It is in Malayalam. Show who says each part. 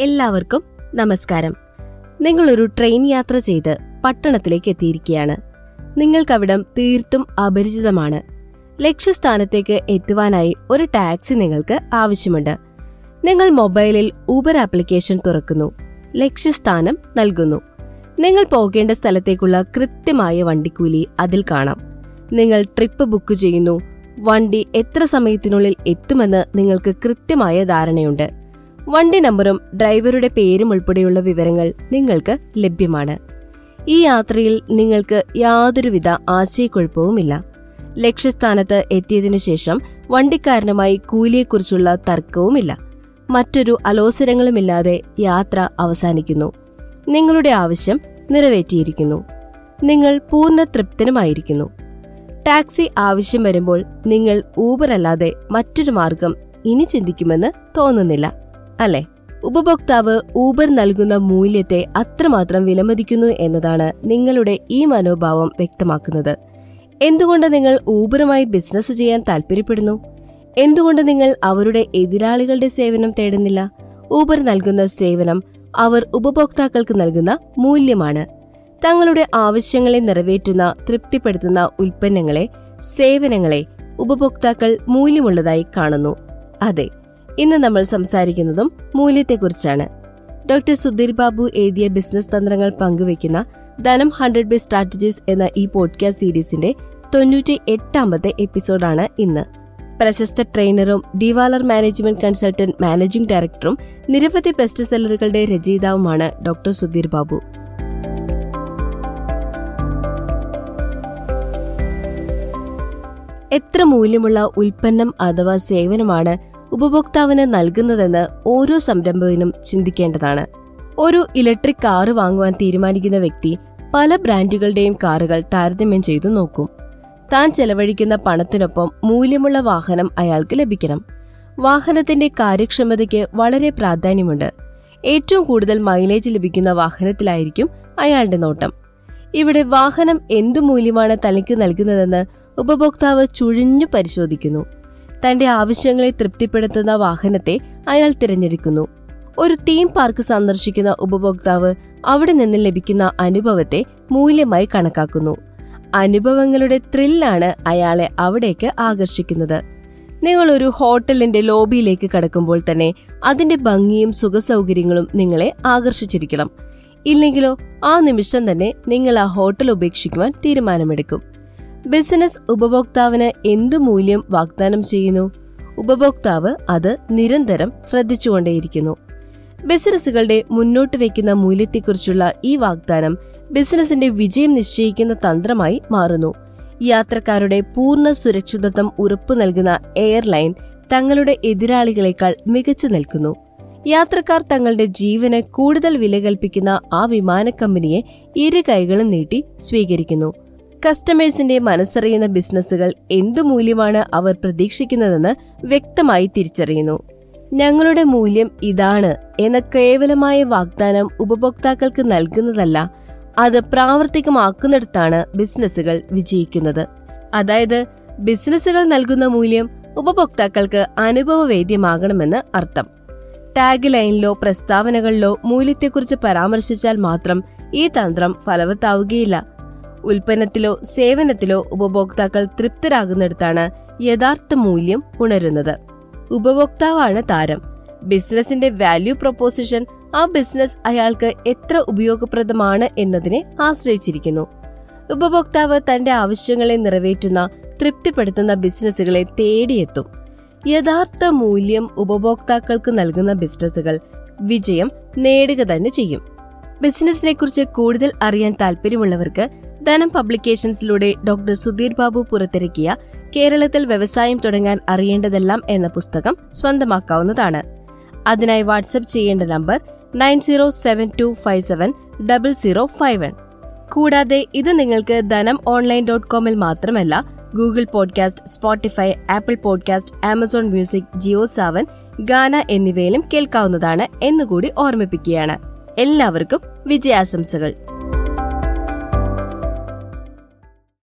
Speaker 1: എല്ലാവർക്കും നമസ്കാരം. നിങ്ങളൊരു ട്രെയിൻ യാത്ര ചെയ്ത് പട്ടണത്തിലേക്ക് എത്തിയിരിക്കുകയാണ്. നിങ്ങൾക്കവിടം തീർത്തും അപരിചിതമാണ്. ലക്ഷ്യസ്ഥാനത്തേക്ക് എത്തുവാനായി ഒരു ടാക്സി നിങ്ങൾക്ക് ആവശ്യമുണ്ട്. നിങ്ങൾ മൊബൈലിൽ ഊബർ ആപ്ലിക്കേഷൻ തുറക്കുന്നു. ലക്ഷ്യസ്ഥാനം നൽകുന്നു. നിങ്ങൾ പോകേണ്ട സ്ഥലത്തേക്കുള്ള കൃത്യമായ വണ്ടിക്കൂലി അതിൽ കാണാം. നിങ്ങൾ ട്രിപ്പ് ബുക്ക് ചെയ്യുന്നു. വണ്ടി എത്ര സമയത്തിനുള്ളിൽ എത്തുമെന്ന് നിങ്ങൾക്ക് കൃത്യമായ ധാരണയുണ്ട്. വണ്ടി നമ്പറും ഡ്രൈവറുടെ പേരും ഉൾപ്പെടെയുള്ള വിവരങ്ങൾ നിങ്ങൾക്ക് ലഭ്യമാണ്. ഈ യാത്രയിൽ നിങ്ങൾക്ക് യാതൊരുവിധ ആശയക്കുഴപ്പവുമില്ല. ലക്ഷ്യസ്ഥാനത്ത് എത്തിയതിനു ശേഷം വണ്ടിക്കാരനുമായി കൂലിയെക്കുറിച്ചുള്ള തർക്കവുമില്ല. മറ്റൊരു അലോസരങ്ങളുമില്ലാതെ യാത്ര അവസാനിക്കുന്നു. നിങ്ങളുടെ ആവശ്യം നിറവേറ്റിയിരിക്കുന്നു. നിങ്ങൾ പൂർണ തൃപ്തനുമായിരിക്കുന്നു. ടാക്സി ആവശ്യം വരുമ്പോൾ നിങ്ങൾ ഊബർ അല്ലാതെ മറ്റൊരു മാർഗം ഇനി ചിന്തിക്കുമെന്ന് തോന്നുന്നില്ല. അല്ലെ? ഉപഭോക്താവ് ഊബർ നൽകുന്ന മൂല്യത്തെ അത്രമാത്രം വിലമതിക്കുന്നു എന്നതാണ് നിങ്ങളുടെ ഈ മനോഭാവം വ്യക്തമാക്കുന്നത്. എന്തുകൊണ്ട് നിങ്ങൾ ഊബറുമായി ബിസിനസ് ചെയ്യാൻ താൽപ്പര്യപ്പെടുന്നു എന്തുകൊണ്ട് നിങ്ങൾ അവരുടെ എതിരാളികളുടെ സേവനം തേടുന്നില്ല? ഊബർ നൽകുന്ന സേവനം അവർ ഉപഭോക്താക്കൾക്ക് നൽകുന്ന മൂല്യമാണ്. തങ്ങളുടെ ആവശ്യങ്ങളെ നിറവേറ്റുന്ന തൃപ്തിപ്പെടുത്തുന്ന ഉൽപ്പന്നങ്ങളെ സേവനങ്ങളെ ഉപഭോക്താക്കൾ മൂല്യമുള്ളതായി കാണുന്നു. അതെ ഇന്ന് നമ്മൾ സംസാരിക്കുന്നതും മൂല്യത്തെക്കുറിച്ചാണ്. ഡോക്ടർ സുധീർ ബാബു എഴുതിയ ബിസിനസ് തന്ത്രങ്ങൾ പങ്കുവയ്ക്കുന്ന ധനം ഹൺഡ്രഡ് ബി സ്ട്രാറ്റജീസ് എന്ന ഈ പോഡ്കാസ്റ്റ് സീരീസിന്റെ തൊണ്ണൂറ്റി എട്ടാമത്തെ എപ്പിസോഡാണ് ഇന്ന്. പ്രശസ്ത ട്രെയിനറും ഡിവാലർ മാനേജ്മെന്റ് കൺസൾട്ടന്റ് മാനേജിംഗ് ഡയറക്ടറും നിരവധി ബെസ്റ്റ് സെല്ലറുകളുടെ രചയിതാവുമാണ് ഡോക്ടർ സുധീർ ബാബു. എത്ര മൂല്യമുള്ള ഉൽപ്പന്നം അഥവാ സേവനമാണ് ഉപഭോക്താവിന് നൽകുന്നതെന്ന് ഓരോ സംരംഭകനും ചിന്തിക്കേണ്ടതാണ്. ഒരു ഇലക്ട്രിക് കാറ് വാങ്ങുവാൻ തീരുമാനിക്കുന്ന വ്യക്തി പല ബ്രാൻഡുകളുടെയും കാറുകൾ താരതമ്യം ചെയ്തു നോക്കും. താൻ ചെലവഴിക്കുന്ന പണത്തിനൊപ്പം മൂല്യമുള്ള വാഹനം അയാൾക്ക് ലഭിക്കണം. വാഹനത്തിന്റെ കാര്യക്ഷമതയ്ക്ക് വളരെ പ്രാധാന്യമുണ്ട്. ഏറ്റവും കൂടുതൽ മൈലേജ് ലഭിക്കുന്ന വാഹനത്തിലായിരിക്കും അയാളുടെ നോട്ടം. ഇവിടെ വാഹനം എന്തു മൂല്യമാണ് തനിക്ക് നൽകുന്നതെന്ന് ഉപഭോക്താവ് ചുഴിഞ്ഞു പരിശോധിക്കുന്നു. തന്റെ ആവശ്യങ്ങളെ തൃപ്തിപ്പെടുത്തുന്ന വാഹനത്തെ അയാൾ തിരഞ്ഞെടുക്കുന്നു. ഒരു തീം പാർക്ക് സന്ദർശിക്കുന്ന ഉപഭോക്താവ് അവിടെ നിന്ന് ലഭിക്കുന്ന അനുഭവത്തെ മൂല്യമായി കണക്കാക്കുന്നു. അനുഭവങ്ങളുടെ ത്രില്ലാണ് അയാളെ അവിടേക്ക് ആകർഷിക്കുന്നത്. നിങ്ങൾ ഒരു ഹോട്ടലിന്റെ ലോബിയിലേക്ക് കടക്കുമ്പോൾ തന്നെ അതിന്റെ ഭംഗിയും സുഖസൗകര്യങ്ങളും നിങ്ങളെ ആകർഷിച്ചിരിക്കണം. ഇല്ലെങ്കിലോ ആ നിമിഷം തന്നെ നിങ്ങൾ ആ ഹോട്ടൽ ഉപേക്ഷിക്കുവാൻ തീരുമാനമെടുക്കും. ബിസിനസ് ഉപഭോക്താവിന് എന്തു മൂല്യം വാഗ്ദാനം ചെയ്യുന്നു? ഉപഭോക്താവ് അത് നിരന്തരം ശ്രദ്ധിച്ചുകൊണ്ടേയിരിക്കുന്നു. ബിസിനസ്സുകളുടെ മുന്നോട്ട് വയ്ക്കുന്ന മൂല്യത്തെക്കുറിച്ചുള്ള ഈ വാഗ്ദാനം ബിസിനസിന്റെ വിജയം നിശ്ചയിക്കുന്ന തന്ത്രമായി മാറുന്നു. യാത്രക്കാരുടെ പൂർണ സുരക്ഷിതത്വം ഉറപ്പു നൽകുന്ന എയർലൈൻ തങ്ങളുടെ എതിരാളികളെക്കാൾ മികച്ചു നിൽക്കുന്നു. യാത്രക്കാർ തങ്ങളുടെ ജീവന് കൂടുതൽ വില കൽപ്പിക്കുന്ന ആ വിമാന കമ്പനിയെ ഇരു കൈകളും നീട്ടി സ്വീകരിക്കുന്നു. കസ്റ്റമേഴ്സിന്റെ മനസ്സറിയുന്ന ബിസിനസ്സുകൾ എന്തു മൂല്യമാണ് അവർ പ്രതീക്ഷിക്കുന്നതെന്ന് വ്യക്തമായി തിരിച്ചറിയുന്നു. ഞങ്ങളുടെ മൂല്യം ഇതാണ് എന്ന കേവലമായ വാഗ്ദാനം ഉപഭോക്താക്കൾക്ക് നൽകുന്നതല്ല അത് പ്രാവർത്തികമാക്കുന്നിടത്താണ് ബിസിനസ്സുകൾ വിജയിക്കുന്നത്. അതായത് ബിസിനസ്സുകൾ നൽകുന്ന മൂല്യം ഉപഭോക്താക്കൾക്ക് അനുഭവവേദ്യമാകണമെന്ന് അർത്ഥം. ടാഗ് ലൈനിലോ പ്രസ്താവനകളിലോ മൂല്യത്തെക്കുറിച്ച് പരാമർശിച്ചാൽ മാത്രം ഈ തന്ത്രം ഫലവത്താവുകയില്ല. ഉൽപ്പന്നത്തിലോ സേവനത്തിലോ ഉപഭോക്താക്കൾ തൃപ്തരാകുന്നിടത്താണ് യഥാർത്ഥ മൂല്യം ഉണരുന്നത്. ഉപഭോക്താവാണ് താരം. ബിസിനസിന്റെ വാല്യൂ പ്രൊപ്പോസിഷൻ ആ ബിസിനസ് അയാൾക്ക് എത്ര ഉപയോഗപ്രദമാണ് എന്നതിനെ ആശ്രയിച്ചിരിക്കുന്നു. ഉപഭോക്താവ് തന്റെ ആവശ്യങ്ങളെ നിറവേറ്റുന്ന തൃപ്തിപ്പെടുത്തുന്ന ബിസിനസ്സുകളെ തേടിയെത്തും. യഥാർത്ഥ മൂല്യം ഉപഭോക്താക്കൾക്ക് നൽകുന്ന ബിസിനസ്സുകൾ വിജയം നേടുക തന്നെ ചെയ്യും. ബിസിനസിനെ കുറിച്ച് കൂടുതൽ അറിയാൻ താല്പര്യമുള്ളവർക്ക് ധനം പബ്ലിക്കേഷൻസിലൂടെ ഡോക്ടർ സുധീർ ബാബു പുറത്തിറക്കിയ കേരളത്തിൽ വ്യവസായം തുടങ്ങാൻ അറിയേണ്ടതെല്ലാം എന്ന പുസ്തകം സ്വന്തമാക്കാവുന്നതാണ്. അതിനായി വാട്സ്ആപ്പ് ചെയ്യേണ്ട number nine zero seven two five seven double zero five one. കൂടാതെ ഇത് നിങ്ങൾക്ക് ധനം ഓൺലൈൻ ഡോട്ട് കോമിൽ മാത്രമല്ല Google podcast Spotify Apple podcast Amazon music Jio Saavn Gaana എന്നിവയിലും കേൾക്കാവുന്നതാണ് എന്നുകൂടി ഓർമ്മിപ്പിക്കുകയാണ്. എല്ലാവർക്കും വിജയാശംസകൾ.